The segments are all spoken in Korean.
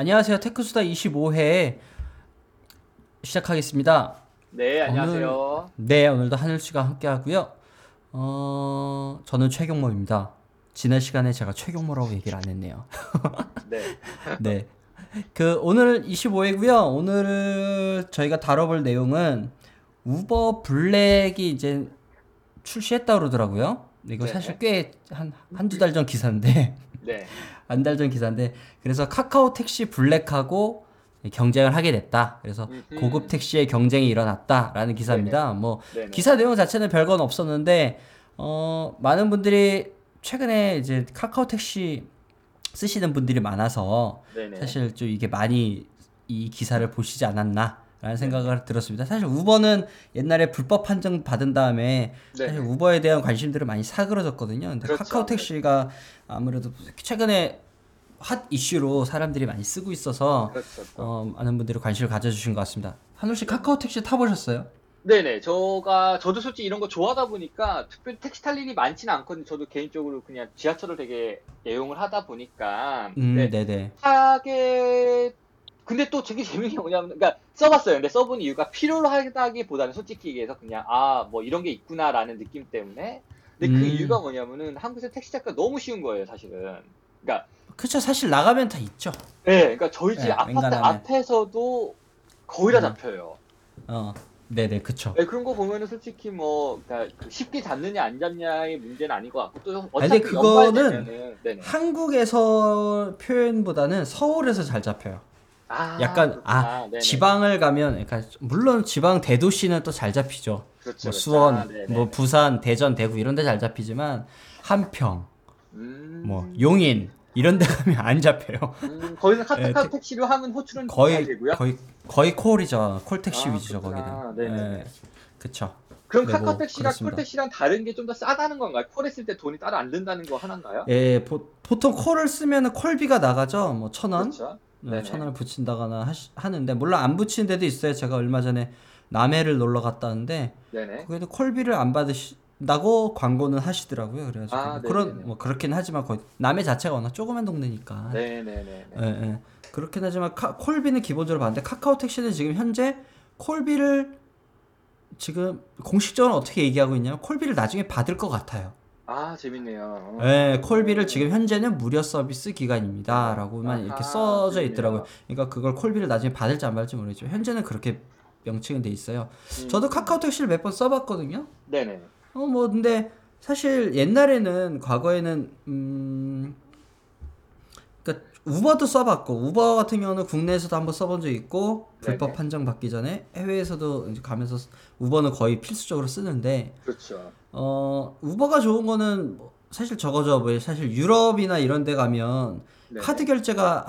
안녕하세요. 테크수다 25회 시작하겠습니다. 네, 안녕하세요. 네, 오늘도 하늘 씨가 함께 하고요. 어, 저는 최경모입니다. 지난 시간에 제가 최경모라고 얘기를 안 했네요. 네. 네. 그 오늘 25회고요. 오늘 저희가 다뤄볼 내용은 우버 블랙이 이제 출시했다 그러더라고요. 이거 네. 사실 꽤 한 한두 달 전 기사인데 네. 한 달 전 기사인데 그래서 카카오 택시 블랙하고 경쟁을 하게 됐다. 그래서 음흠. 고급 택시의 경쟁이 일어났다라는 기사입니다. 뭐 네네. 기사 내용 자체는 별건 없었는데 어 많은 분들이 최근에 이제 카카오 택시 쓰시는 분들이 많아서 네네. 사실 좀 이게 많이 이 기사를 보시지 않았나 라는 생각을 들었습니다. 사실 우버는 옛날에 불법 판정 받은 다음에 네. 사실 우버에 대한 관심들을 많이 사그러졌거든요. 근데 그렇죠. 카카오 택시가 아무래도 최근에 핫 이슈로 사람들이 많이 쓰고 있어서 그렇죠. 또. 어, 많은 분들이 관심을 가져주신 것 같습니다. 한울 씨 카카오 택시 타보셨어요? 네네. 저가 저도 솔직히 이런 거 좋아하다 보니까 특별히 택시 탈 일이 많지는 않거든요. 저도 개인적으로 그냥 지하철을 되게 애용을 하다 보니까. 음, 네. 네네. 하게 근데 또 되게 재밌는 게 뭐냐면 그러니까 써봤어요. 근데 써본 이유가 필요로 하다기보다는 솔직히 얘기해서 그냥 아 뭐 이런 게 있구나라는 느낌 때문에. 근데 그 음. 이유가 뭐냐면은 한국에서 택시 잡기가 너무 쉬운 거예요, 사실은. 그러니까 그쵸 사실 나가면 다 있죠. 네, 그러니까 저희 집 네, 아파트 웬간하면. 앞에서도 거의 다 음. 잡혀요. 어, 네네 그쵸. 네, 그런 거 보면은 솔직히 뭐 그러니까 그 쉽게 잡느냐 안 잡냐의 문제는 아닌 것 같고 또 아니, 어차피 근데 그거는. 한국에서 표현보다는 서울에서 잘 잡혀요. 아, 약간 그렇구나. 아 네네. 지방을 가면 그러니까 물론 지방 대도시는 또 잘 잡히죠. 그렇죠, 뭐 그렇죠. 수원, 아, 네네. 뭐 부산, 대전, 대구 이런 데 잘 잡히지만 함평, 음, 뭐 용인 이런 데 가면 안 잡혀요. 음, 거기는 네, 카카오 택- 택시로 하면 호출은 거의 되고요. 거의 거의 콜이죠. 콜 택시 아, 위주죠. 거기는. 네네네. 예. 그쵸. 그럼 네, 카카오 뭐 택시가 그렇습니다. 콜택시랑 다른 게 좀 더 싸다는 건가요? 콜 했을 때 돈이 따로 안 든다는 거 하나인가요? 예, 보, 보통 콜을 쓰면 은 콜비가 나가죠. 뭐 천 원, 그렇죠. 네, 네네. 천 원을 붙인다거나 하시, 하는데 물론 안 붙이는 데도 있어요. 제가 얼마 전에 남해를 놀러 갔다 왔는데 네네. 거기도 콜비를 안 받으신다고 광고는 하시더라고요. 그래가지고 아, 뭐 네네네. 그런 뭐 그렇긴 하지만 거의 남해 자체가 워낙 조그만 동네니까. 네네네. 예, 예. 그렇긴 하지만 카, 콜비는 기본적으로 받는데 카카오 택시는 지금 현재 콜비를 지금 공식적으로 어떻게 얘기하고 있냐면 콜비를 나중에 받을 것 같아요. 아 재밌네요. 예, 콜비를 지금 현재는 무료 서비스 기간입니다라고만 이렇게 아하, 써져 재밌네요. 있더라고요. 그러니까 그걸 콜비를 나중에 받을지 안 받을지 모르겠지만 현재는 그렇게 명칭은 돼 있어요. 음, 저도 카카오 택시를 몇 번 써봤거든요. 네네. 어, 뭐 근데 사실 옛날에는 과거에는 음, 우버도 써봤고 우버 같은 경우는 국내에서도 한번 써본 적 있고 불법 네네. 판정 받기 전에 해외에서도 이제 가면서 우버는 거의 필수적으로 쓰는데 그렇죠. 어 우버가 좋은 거는 뭐 사실 저거죠 뭐 사실 유럽이나 이런 데 가면 네네. 카드 결제가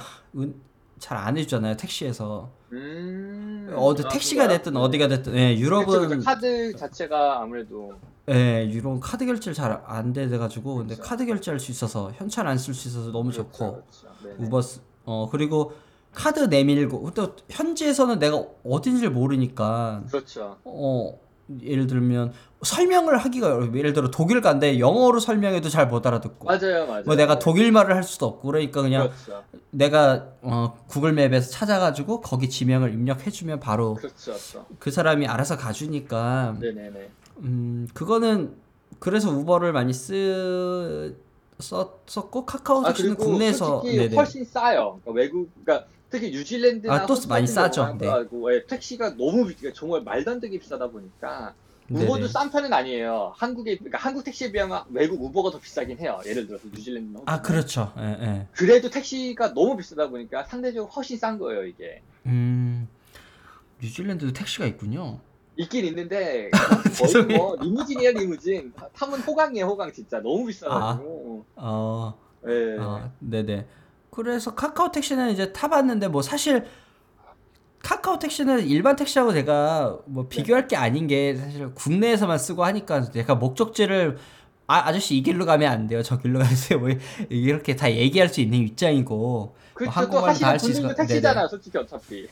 잘 안 해주잖아요 택시에서 음. 어디 아, 택시가 그래요? 됐든 어디가 됐든 예 그쵸, 유럽은 그쵸. 카드 자체가 아무래도 예 유럽은 카드 결제를 잘 안 돼가지고 근데 그쵸. 카드 결제할 수 있어서 현찰 안 쓸 수 있어서 너무 그렇죠, 좋고 그렇죠. 네네. 우버 쓰- 어 그리고 카드 내밀고 또 현지에서는 내가 어딘지를 모르니까 그렇죠. 어 예를 들면 설명을 하기가. 예를 들어 독일 간데 영어로 설명해도 잘 못 알아듣고 맞아요, 맞아요. 뭐 내가 독일 말을 할 수도 없고 그러니까 그냥 그렇죠, 내가 어, 구글 맵에서 찾아가지고 거기 지명을 입력해주면 바로 그렇죠, 그렇죠. 그 사람이 알아서 가주니까 네네네. 음 그거는 그래서 우버를 많이 쓰 썼, 썼고 카카오 아 국내에서 솔직히 네네 훨씬 싸요. 그러니까 외국, 그러니까 특히 뉴질랜드나 아, 또 많이 싸죠. 네. 하더라도, 예, 택시가 너무 비- 그러니까 정말 말도 안 되게 비싸다 보니까 우버도 네네. 싼 편은 아니에요. 한국에 그러니까 한국 택시에 비하면 외국 우버가 더 비싸긴 해요. 예를 들어서 뉴질랜드나 아. 그렇죠 예, 예. 그래도 택시가 너무 비싸다 보니까 상대적으로 훨씬 싼 거예요, 이게. 음 뉴질랜드도 택시가 있군요 있긴 있는데 거의 죄송해요. 뭐 리무진이에요, 리무진. 타면 호강이에요, 호강 진짜. 너무 비싸가지고. 어 예. 아, 네네. 그래서 카카오 택시는 이제 타봤는데 뭐 사실 카카오 택시는 일반 택시하고 제가 뭐 비교할 게 아닌 게 사실 국내에서만 쓰고 하니까 제가 목적지를 아, 아저씨 이 길로 가면 안 돼요. 저 길로 가세요. 뭐 이렇게 다 얘기할 수 있는 입장이고. 그렇죠. 또 한국말도 다 하시는 할수 분들도 있을 것- 택시잖아요, 솔직히 어차피.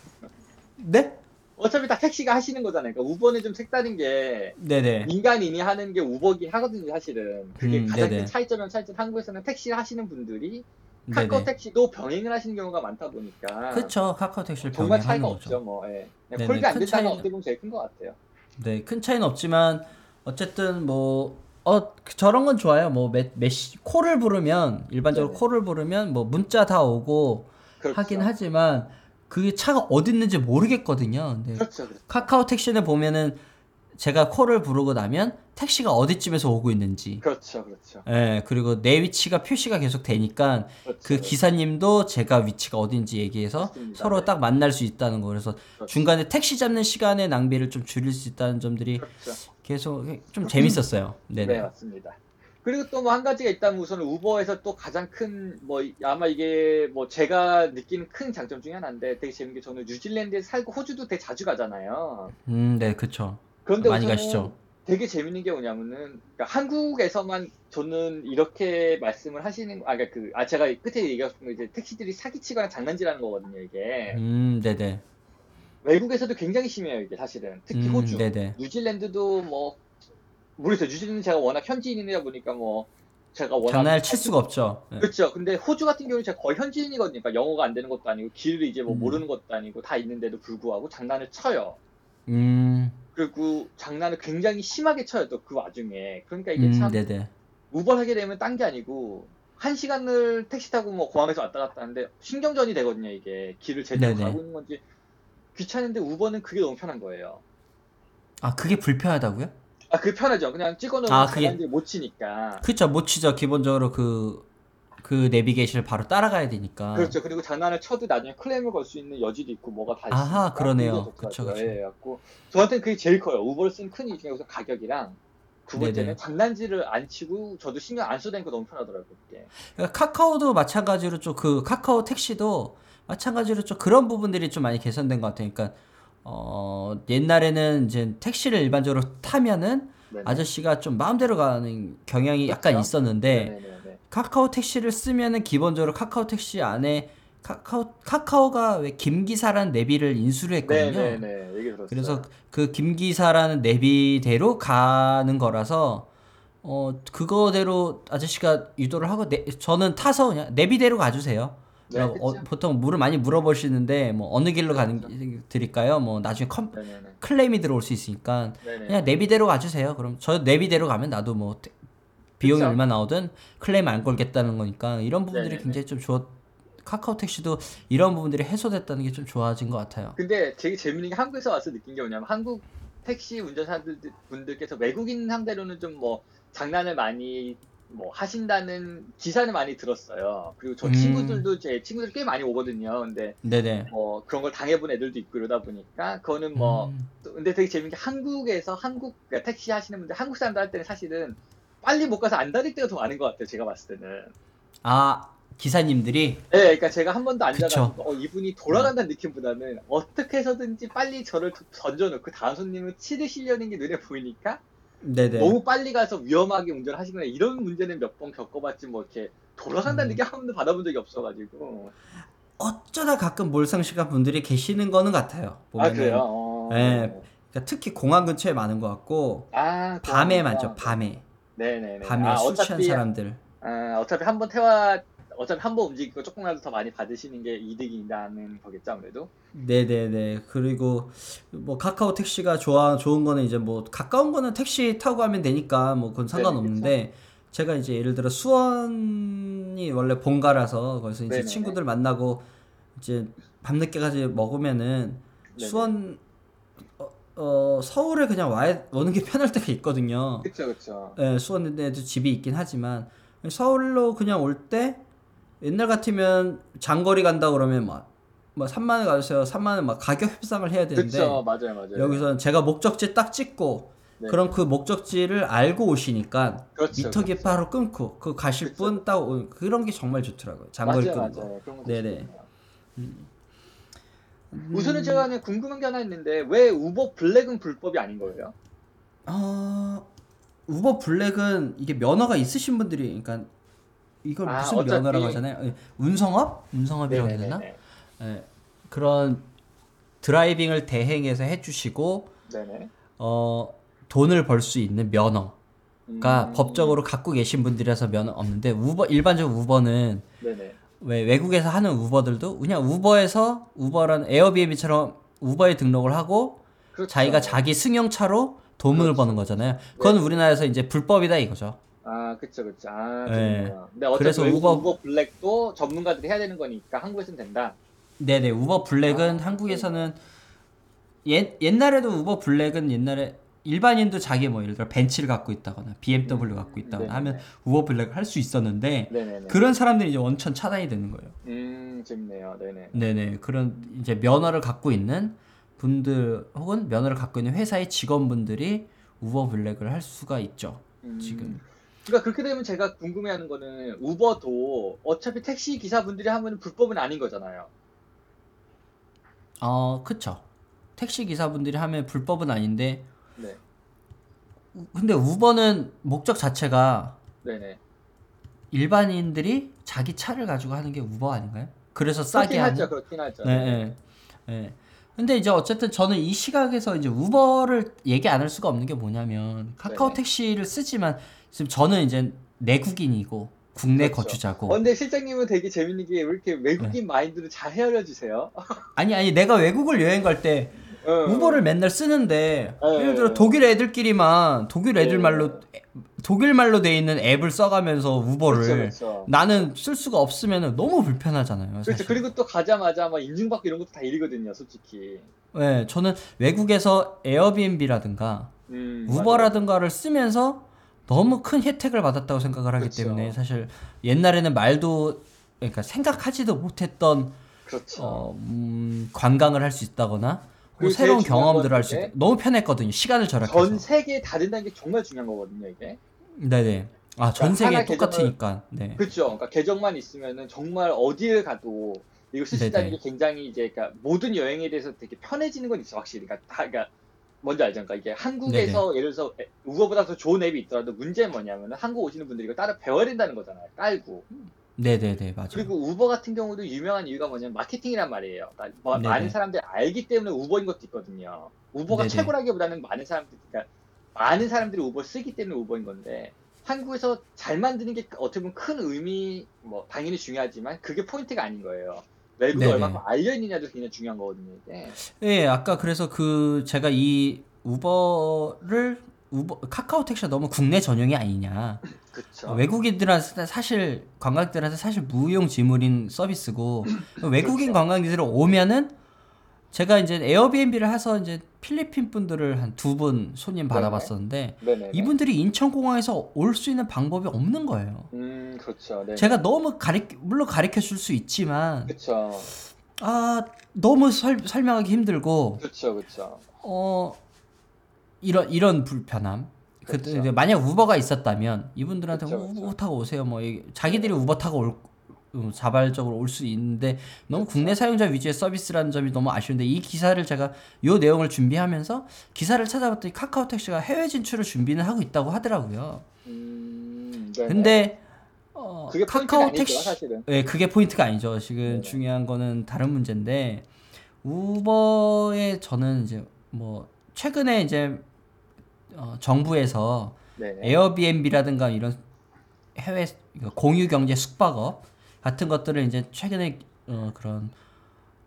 네? 어차피 다 택시가 하시는 거잖아요. 그러니까 우버는 좀 색다른 게 네네. 민간인이 하는 게 우버기 하거든요, 사실은. 그게 음, 가장 네네. 큰 차이점은 차이점. 한국에서는 택시 하시는 분들이 카카오 네네. 택시도 병행을 하시는 경우가 많다 보니까 그쵸 카카오 택시를 정말 병행하는 차이가 거죠. 없죠. 뭐 예. 그냥 네네, 콜가 안 큰 된다는 차이는- 어떻게 보면 제일 큰 것 같아요. 네, 큰 차이는 없지만 어쨌든 뭐 어, 저런 건 좋아요. 뭐 메, 메시 콜을 부르면 일반적으로 네네. 콜을 부르면 뭐 문자 다 오고 그렇죠. 하긴 하지만 그게 차가 어디 있는지 모르겠거든요. 근데 그렇죠. 그렇죠. 카카오 택시는 보면은 제가 콜을 부르고 나면 택시가 어디쯤에서 오고 있는지 그렇죠. 그렇죠. 예, 그리고 내 위치가 표시가 계속 되니까 그렇죠. 그 기사님도 제가 위치가 어딘지 얘기해서 맞습니다. 서로 네. 딱 만날 수 있다는 거. 그래서 그렇죠. 중간에 택시 잡는 시간의 낭비를 좀 줄일 수 있다는 점들이 그렇죠. 계속 좀 재밌었어요. 네, 네 네. 맞습니다. 그리고 또 뭐 한 가지가 있다면 우선 우버에서 또 가장 큰 뭐 아마 이게 뭐 제가 느끼는 큰 장점 중에 하나인데 되게 재밌는 게 저는 뉴질랜드에 살고 호주도 되게 자주 가잖아요. 음, 네, 그쵸. 그런데 많이 가시죠. 되게 재밌는 게 뭐냐면은 그러니까 한국에서만 저는 이렇게 말씀을 하시는 아 그러니까 그 아 제가 끝에 얘기하신 거 이제 택시들이 사기치거나 장난질하는 거거든요 이게 음, 네네. 외국에서도 굉장히 심해요 이게 사실은 특히 음, 호주 네네. 뉴질랜드도 뭐 모르겠어요 뉴질랜드 제가 워낙 현지인이다 보니까 뭐 제가 워낙 장난을 칠 수가 없죠. 네. 그렇죠. 근데 호주 같은 경우는 제가 거의 현지인이거든요. 그러니까 영어가 안 되는 것도 아니고 길을 이제 뭐 음. 모르는 것도 아니고 다 있는데도 불구하고 장난을 쳐요. 음, 그리고 장난을 굉장히 심하게 쳐요. 또 그 와중에. 그러니까 이게 음, 참 네네. 우버 하게 되면 딴 게 아니고 한 시간을 택시 타고 뭐 공항에서 왔다 갔다 하는데 신경전이 되거든요. 이게 길을 제대로 네네. 가고 있는 건지 귀찮은데 우버는 그게 너무 편한 거예요. 아, 그게 불편하다고요? 아, 그 편하죠. 그냥 찍어놓으면 아, 그게- 장난질 못 치니까. 그쵸, 못 치죠. 기본적으로 그, 그 내비게이션을 바로 따라가야 되니까. 그렇죠. 그리고 장난을 쳐도 나중에 클레임을 걸 수 있는 여지도 있고 뭐가 다 있으니까. 아하, 그러네요. 그게 그쵸, 좋더라고요. 그쵸. 예, 갖고 저한테는 그게 제일 커요. 우버를 쓴 큰 이유 중에 우선 가격이랑 두 번째는 네네. 장난질을 안 치고 저도 신경 안 써도 되니까 너무 편하더라고요. 그게. 그러니까 카카오도 마찬가지로 좀 그 카카오 택시도 마찬가지로 좀 그런 부분들이 좀 많이 개선된 것 같아요. 그러니까 어 옛날에는 이제 택시를 일반적으로 타면은 네네. 아저씨가 좀 마음대로 가는 경향이 약간 그렇죠. 있었는데 네네네. 카카오 택시를 쓰면은 기본적으로 카카오 택시 안에 카카오 카카오가 왜 김기사라는 내비를 인수를 했거든요. 네네네. 그래서 그 김기사라는 내비대로 가는 거라서 어 그거대로 아저씨가 유도를 하고 내, 저는 타서 그냥 내비대로 가주세요. 네, 어, 그쵸. 보통 물을 많이 물어보시는데 뭐 어느 길로 가는 드릴까요? 뭐 나중에 컴, 네네네. 클레임이 들어올 수 있으니까 네네. 그냥 내비대로 가주세요. 그럼 저 내비대로 가면 나도 뭐 테- 비용이 그쵸. 얼마 나오든 클레임 안 걸겠다는 거니까 이런 부분들이 네네네. 굉장히 좀 좋아. 카카오 택시도 이런 부분들이 해소됐다는 게 좀 좋아진 것 같아요. 근데 되게 재밌는 게 한국에서 와서 느낀 게 뭐냐면 한국 택시 운전사들 분들께서 외국인 상대로는 좀 뭐 장난을 많이 뭐 하신다는 기사는 많이 들었어요. 그리고 저 음. 친구들도 제 친구들 꽤 많이 오거든요. 근데 네네. 뭐 그런 걸 당해본 애들도 있고 그러다 보니까 그거는 뭐 음. 또 근데 되게 재밌는 게 한국에서 한국 그러니까 택시 하시는 분들 한국 사람들 할 때는 사실은 빨리 못 가서 안 다닐 때가 더 많은 것 같아요. 제가 봤을 때는. 아 기사님들이 네, 그러니까 제가 한 번도. 앉아가지고 어, 이분이 돌아간다는 느낌보다는 어떻게 해서든지 빨리 저를 던져놓고 다음 손님을 치르시려는 게 눈에 보이니까 네네. 너무 빨리 가서 위험하게 운전을 하시거나 이런 문제는 몇 번 겪어봤지 뭐 이렇게 돌아간다는 음. 느낌 한 번도 받아본 적이 없어가지고 어쩌다 가끔 몰상식한 분들이 계시는 거는 같아요. 아 보면은. 그래요? 어... 네. 그러니까 특히 공항 근처에 많은 것 같고 아 밤에. 많죠. 밤에 네네네. 밤에 아, 술 취한 어차피 사람들. 아, 어차피 한 번 태워 어차피 한 번 움직이고 조금이라도 더 많이 받으시는 게 이득이라는 거겠죠 아무래도. 네네네. 그리고 뭐 카카오 택시가 좋아 좋은 거는 이제 뭐 가까운 거는 택시 타고 가면 되니까 뭐 그건 상관없는데 제가 이제 예를 들어 수원이 원래 본가라서 거기서 이제 네네네. 친구들 만나고 이제 밤늦게까지 먹으면은 네네. 수원 어, 어, 서울에 그냥 와 오는 게 편할 때가 있거든요. 그쵸 그쵸. 예, 수원에도 집이 있긴 하지만 서울로 그냥 올 때 옛날 같으면 장거리 간다 그러면 막, 막 3만 원 가주세요. 3만 원 막 가격 협상을 해야 되는데 그쵸 맞아요 맞아요. 여기서는 제가 목적지 딱 찍고 네. 그럼 그 목적지를 알고 오시니까 그렇죠, 미터기 그렇죠. 바로 끊고 그 가실. 분딱 그런 게 정말 좋더라고요. 장거리 맞아요 끊는 거. 네네. 좋거든요. 음. 우선은 제가 그냥 궁금한 게 하나 있는데 왜 우버 블랙은 불법이 아닌 거예요? 어, 우버 블랙은 이게 면허가 있으신 분들이 그러니까 이걸 아, 무슨 어차피- 면허라고 하잖아요. 예, 운송업? 운송업이라고 해야 되나? 예, 그런 드라이빙을 대행해서 해주시고 네네. 어, 돈을 벌 수 있는 면허가 음, 법적으로 갖고 계신 분들이라서 면허 없는데 우버 일반적 우버는 네네. 왜 외국에서 하는 우버들도 그냥 우버에서 우버라는 에어비앤비처럼 우버에 등록을 하고 그렇죠. 자기가 자기 승용차로 돈을 그렇죠. 버는 거잖아요. 그건 우리나라에서 이제 불법이다 이거죠. 아, 그쵸, 그쵸. 아, 네. 그렇구나. 근데 어차피 그래서 외국 우버- 우버 블랙도 전문가들이 해야 되는 거니까 한국에서는 된다. 네네 우버 블랙은 아, 한국에서는 옛 옛날에도 우버 블랙은 옛날에 일반인도 자기 뭐 예를 들어 벤츠를 갖고 있다거나 BMW 갖고 있다거나 네네네. 하면 우버 블랙을 할 수 있었는데 네네네. 그런 사람들이 이제 원천 차단이 되는 거예요. 음, 재밌네요. 네네. 네네 그런 이제 면허를 갖고 있는 분들 혹은 면허를 갖고 있는 회사의 직원분들이 우버 블랙을 할 수가 있죠. 음, 지금. 그러니까 그렇게 되면 제가 궁금해하는 거는 우버도 어차피 택시 기사분들이 하면 불법은 아닌 거잖아요. 어 그쵸. 택시 기사분들이 하면 불법은 아닌데 네. 근데 우버는 목적 자체가 네네. 일반인들이 자기 차를 가지고 하는 게 우버 아닌가요? 그래서 싸게 그렇긴 하는. 하죠. 그렇긴 하죠. 네, 네, 네. 근데 이제 어쨌든 저는 이 시각에서 이제 우버를 얘기 안 할 수가 없는 게 뭐냐면 카카오 네네. 택시를 쓰지만 지금 저는 이제 내국인이고 국내 그렇죠. 거주자고 어, 근데 실장님은 되게 재밌는 게 왜 이렇게 외국인 마인드를 잘 헤아려 주세요? 아니 아니 내가 외국을 여행 갈때 어. 우버를 맨날 쓰는데 네. 예를 들어 독일 애들끼리만 독일 애들 네. 말로 독일 말로 돼 있는 앱을 써가면서 우버를 그렇죠, 그렇죠. 나는 쓸 수가 없으면 너무 불편하잖아요. 그렇죠. 사실. 그리고 또 가자마자 막 인증받고 이런 것도 다 일이거든요, 솔직히. 네, 저는 외국에서 에어비앤비라든가 음, 우버라든가를 쓰면서 너무 큰 혜택을 받았다고 생각을 하기 그렇죠. 때문에 사실 옛날에는 말도 그러니까 생각하지도 못했던. 그렇죠. 어, 음, 관광을 할 수 있다거나 뭐 새로운 경험들을 건할수 있다. 너무 편했거든요. 시간을 절약해서. 전 세계에 다른다는 게 정말 중요한 거거든요, 이게. 네네. 아, 전 그러니까 세계 하나 똑같으니까. 네. 그렇죠. 그러니까 계정만 있으면은 정말 어디를 가도 이거 네네. 게 굉장히 이제 그러니까 모든 여행에 대해서 되게 편해지는 건 있어, 확실히. 그러니까 다 그러니까 뭔지 알죠? 그러니까 이게 한국에서 예를 들어서 에- 우버보다 더 좋은 앱이 있더라도 문제는 뭐냐면은 한국 오시는 분들이 이거 따로 배워야 된다는 거잖아요. 깔고. 네네네. 맞아요. 그리고 우버 같은 경우도 유명한 이유가 뭐냐면 마케팅이란 말이에요. 그러니까 뭐- 네네. 많은 사람들이 알기 때문에 우버인 것도 있거든요. 우버가 네네. 최고라기보다는 많은 사람들, 그러니까 많은 사람들이 우버 쓰기 때문에 우버인 건데 한국에서 잘 만드는 게 어떻게 보면 큰 의미, 뭐 당연히 중요하지만 그게 포인트가 아닌 거예요. 네네. 얼마큼 알려 있느냐도 굉장히 중요한 거거든요. 이게. 예, 아까 그래서 그 제가 이 우버를 우버 카카오 택시가 너무 국내 전용이 아니냐. 그렇죠. 외국인들한테 사실 관광객들한테 사실 무용 지물인 서비스고 외국인 그렇죠. 관광객들이 오면은 제가 이제 에어비앤비를 해서 이제 필리핀 분들을 한 두 분 손님 받아봤었는데 네네. 이분들이 인천공항에서 올 수 있는 방법이 없는 거예요. 음, 그렇죠. 네. 제가 너무 가리 물론 가르쳐 줄 수 있지만 그렇죠. 아 너무 설, 설명하기 힘들고 그렇죠. 그렇죠. 어 이런 이런 불편함. 그 그렇죠. 이제 만약 우버가 있었다면 이분들한테 우- 그렇죠. 우버 타고 오세요. 뭐 자기들이 우버 타고 올 음, 자발적으로 올 수 있는데 너무 그렇죠. 국내 사용자 위주의 서비스라는 점이 너무 아쉬운데 이 기사를 제가 요 내용을 준비하면서 기사를 찾아봤더니 카카오 택시가 해외 진출을 준비는 하고 있다고 하더라고요. 음, 네네. 근데 어, 카카오 택시 사실은. 예, 그게 포인트가 아니죠. 지금 네네. 중요한 거는 다른 문제인데 우버에 저는 이제 뭐 최근에 이제 어, 정부에서 네네. 에어비앤비라든가 이런 해외 공유 경제 숙박업 같은 것들을 이제 최근에 어, 그런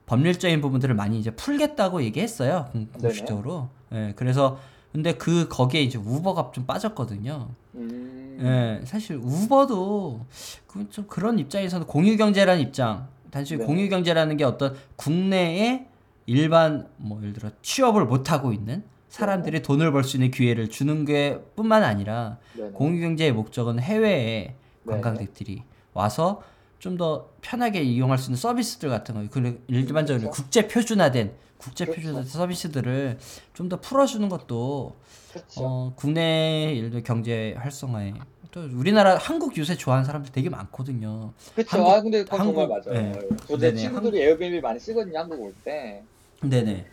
법률적인 부분들을 많이 이제 풀겠다고 얘기했어요. 공-. 공식적으로. 예, 그래서 근데 그 거기에 이제 우버가 좀 빠졌거든요. 음, 예, 사실 우버도 그좀 그런 입장에서는 공유 경제라는 입장, 단순히 네. 공유 경제라는 게 어떤 국내에 일반 뭐 예를 들어 취업을 못 하고 있는 사람들이 돈을 벌 수 있는 기회를 주는 게 뿐만 아니라 네네. 공유 경제의 목적은 해외에 네. 관광객들이 와서 좀 더 편하게 이용할 수 있는 서비스들 같은 거, 그 일반적으로 그렇죠. 국제 표준화된 국제 그렇죠. 표준화된 서비스들을 좀 더 풀어주는 것도 그렇죠. 어, 국내 들어 경제 활성화에 또 우리나라 한국 요새 좋아하는 사람들 되게 많거든요. 그렇죠. 한국- 아 근데 그건 정말 한국- 맞아요. 네. 저제 친구들이 에어비앤비 많이 쓰거든요. 한국 올 때. 네네.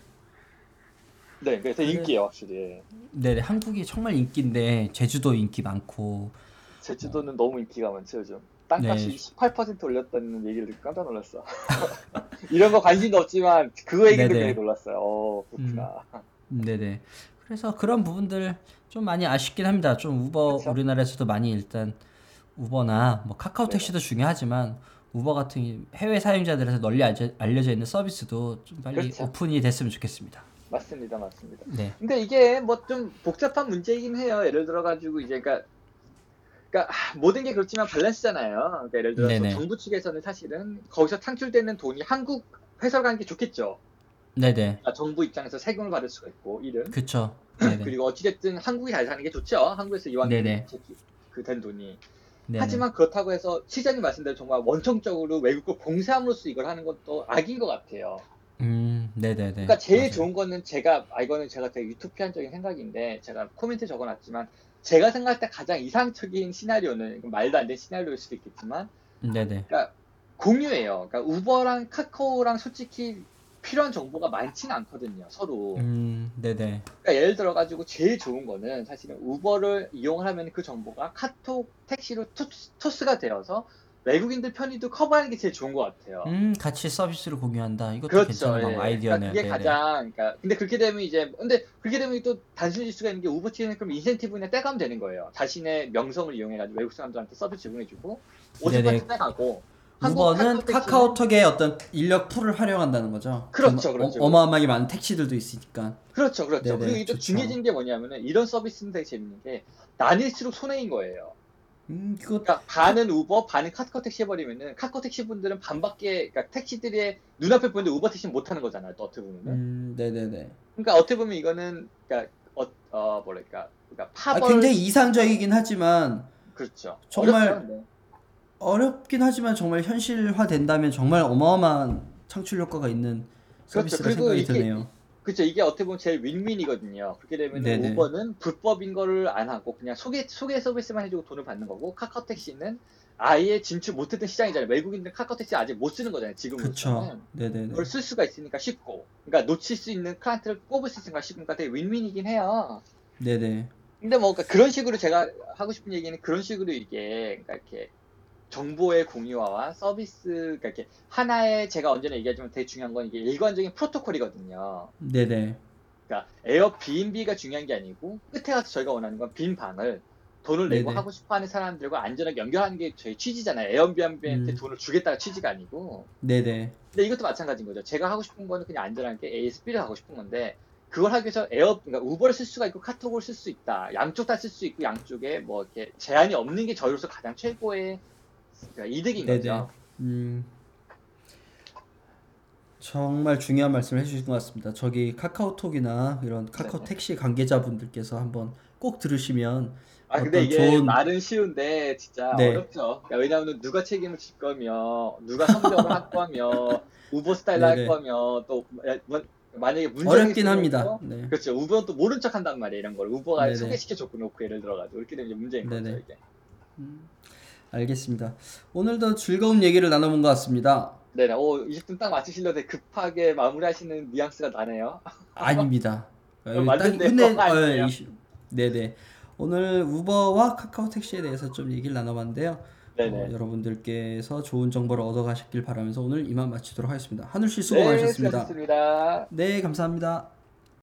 네, 그래서 그래. 인기예요, 확실히. 네네. 한국이 정말 인기인데 제주도 인기 많고. 제주도는 너무 인기가 많죠, 요즘. 땅값이 네. 18% 올렸다는 얘기를 듣고 깜짝 놀랐어. 이런 거 관심도 없지만 그거 얘기 듣고 놀랐어요. 어, 그렇구나. 음, 네네. 그래서 그런 부분들 좀 많이 아쉽긴 합니다. 좀 우버 그쵸? 우리나라에서도 많이 일단 우버나 뭐 카카오 택시도 중요하지만 우버 같은 해외 사용자들에서 널리 알려, 알려져 있는 서비스도 좀 빨리 그렇죠. 오픈이 됐으면 좋겠습니다. 맞습니다, 맞습니다. 네. 근데 이게 뭐 좀 복잡한 문제이긴 해요. 예를 들어 가지고 이제 그러니까 그러니까 하, 모든 게 그렇지만 밸런스잖아요. 그러니까 예를 들어서 네네. 정부 측에서는 사실은 거기서 창출되는 돈이 한국 회사로 가는 게 좋겠죠. 네네. 아, 정부 입장에서 세금을 받을 수가 있고 일은. 네네. 그리고 어찌됐든 한국이 잘 사는 게 좋죠. 한국에서 이왕. 그된 돈이. 네네. 하지만 그렇다고 해서 시장님 말씀대로 정말 원천적으로 외국을 봉쇄함으로써 이걸 하는 것도 악인 것 같아요. 음, 네네네. 그러니까 제일 맞아요. 좋은 거는 제가 아 이거는 제가 되게 유토피안적인 생각인데 제가 코멘트 적어놨지만 제가 생각할 때 가장 이상적인 시나리오는 말도 안 되는 시나리오일 수도 있겠지만 네네. 공유예요. 그러니까 우버랑 카카오랑 솔직히 필요한 정보가 많지는 않거든요. 서로. 음, 네네. 그러니까 예를 들어 가지고 제일 좋은 거는 사실은 우버를 이용하면 그 정보가 카톡 택시로 토스, 토스가 되어서 외국인들 편의도 커버하는 게 제일 좋은 것 같아요. 음, 같이 서비스를 공유한다. 이것도 그렇죠. 괜찮은 예. 방법, 아이디어네요. 그러니까 그게 네네. 가장 그러니까 근데 그렇게 되면 이제 근데 그렇게 되면 또 단순해질 수가 있는 게 우버 측에는 그럼 인센티브나 떼가면 되는 거예요. 자신의 명성을 이용해가지고 외국 사람들한테 서비스 제공해주고 네네. 50% 떼가고 우버는 카카오톡의 어떤 인력 풀을 활용한다는 거죠. 그렇죠, 어마- 그렇죠. 어, 마어마하게 많은 택시들도 있으니까. 그렇죠, 그렇죠. 네네, 그리고 또. 중요해진 게 뭐냐면은 이런 서비스는 되게 재밌는 게 나뉠수록 손해인 거예요. 음, 그거 그러니까 반은 우버, 반은 카카오 택시 해버리면은 카카오 택시 분들은 반밖에 그러니까 택시들의 눈앞에 보이는데 우버 택시는 못 하는 거잖아요. 또 어떻게 보면은. 음, 네네네. 그러니까 어떻게 보면 이거는 그러니까 어, 어 뭐랄까, 그러니까 아, 파벌 굉장히 이상적이긴 하지만 그렇죠. 정말 어렵죠, 네. 어렵긴 하지만 정말 현실화 된다면 정말 어마어마한 창출 효과가 있는 그렇죠. 서비스라 그리고 생각이 이게- 드네요. 그렇죠. 이게 어떻게 보면 제일 윈윈이거든요. 그렇게 되면 네네. 우버는 불법인 거를 안 하고 그냥 소개 소개 서비스만 해주고 돈을 받는 거고 카카오 택시는 아예 진출 못했던 시장이잖아요. 외국인들 카카오 택시 아직 못 쓰는 거잖아요. 지금으로서는. 네네네. 그걸 쓸 수가 있으니까 쉽고, 그러니까 놓칠 수 있는 클라이언트를 뽑을 수 있으니까 쉽고, 그러니까 되게 윈윈이긴 해요. 네네. 근데 뭐 그러니까 그런 식으로 제가 하고 싶은 얘기는 그런 식으로 이게 그러니까 이렇게 정보의 공유화와 서비스 그러니까 이렇게 하나의 제가 언제나 얘기하지만 되게 중요한 건 이게 일관적인 프로토콜이거든요. 네네. 그러니까 에어비앤비가 중요한 게 아니고 끝에 가서 저희가 원하는 건 빈 방을 돈을 내고 네네. 하고 싶어하는 사람들과 안전하게 연결하는 게 저희 취지잖아요. 에어비앤비한테 음. 돈을 주겠다가 취지가 아니고. 네네. 근데 이것도 마찬가지인 거죠. 제가 하고 싶은 거는 그냥 안전하게 ASB를 하고 싶은 건데 그걸 하기 위해서 에어 그러니까 우버를 쓸 수가 있고 카톡을 쓸 수 있다. 양쪽 다 쓸 수 있고 양쪽에 뭐 이렇게 제한이 없는 게 저희로서 가장 최고의 그러니까 이득인 네네. 거죠. 음. 정말 중요한 말씀을 해주신 것 같습니다. 저기 카카오톡이나 이런 카카오 네네. 택시 관계자분들께서 한번 꼭 들으시면 아 근데 어떤 이게 좋은- 말은 쉬운데 진짜 네. 어렵죠. 그러니까 왜냐하면 누가 책임을 질 거며 누가 성적을 할 거며 우버 스타일 할 네네. 거며 또 뭐- 만약에 문제가 어렵긴 있으면 합니다. 또 네. 그렇죠. 우버는 또 모른 척 한단 말이에요, 이런 걸. 우버가 네네. 소개시켜 줬고 놓고 예를 들어가지고. 이렇게 되면 이제 문제인 거죠, 네네. 이게. 음, 알겠습니다. 오늘도 즐거운 얘기를 나눠본 것 같습니다. 네네. 오, 20분 딱 맞추시려고 되게 급하게 마무리하시는 뉘앙스가 나네요. 아닙니다. 어, 딱? 근데 어, 네네. 오늘 우버와 카카오 택시에 대해서 좀 얘기를 나눠봤는데요. 네네. 어, 여러분들께서 좋은 정보를 얻어가셨길 바라면서 오늘 이만 마치도록 하겠습니다. 하늘 씨 수고 네. 수고하셨습니다. 네, 감사합니다.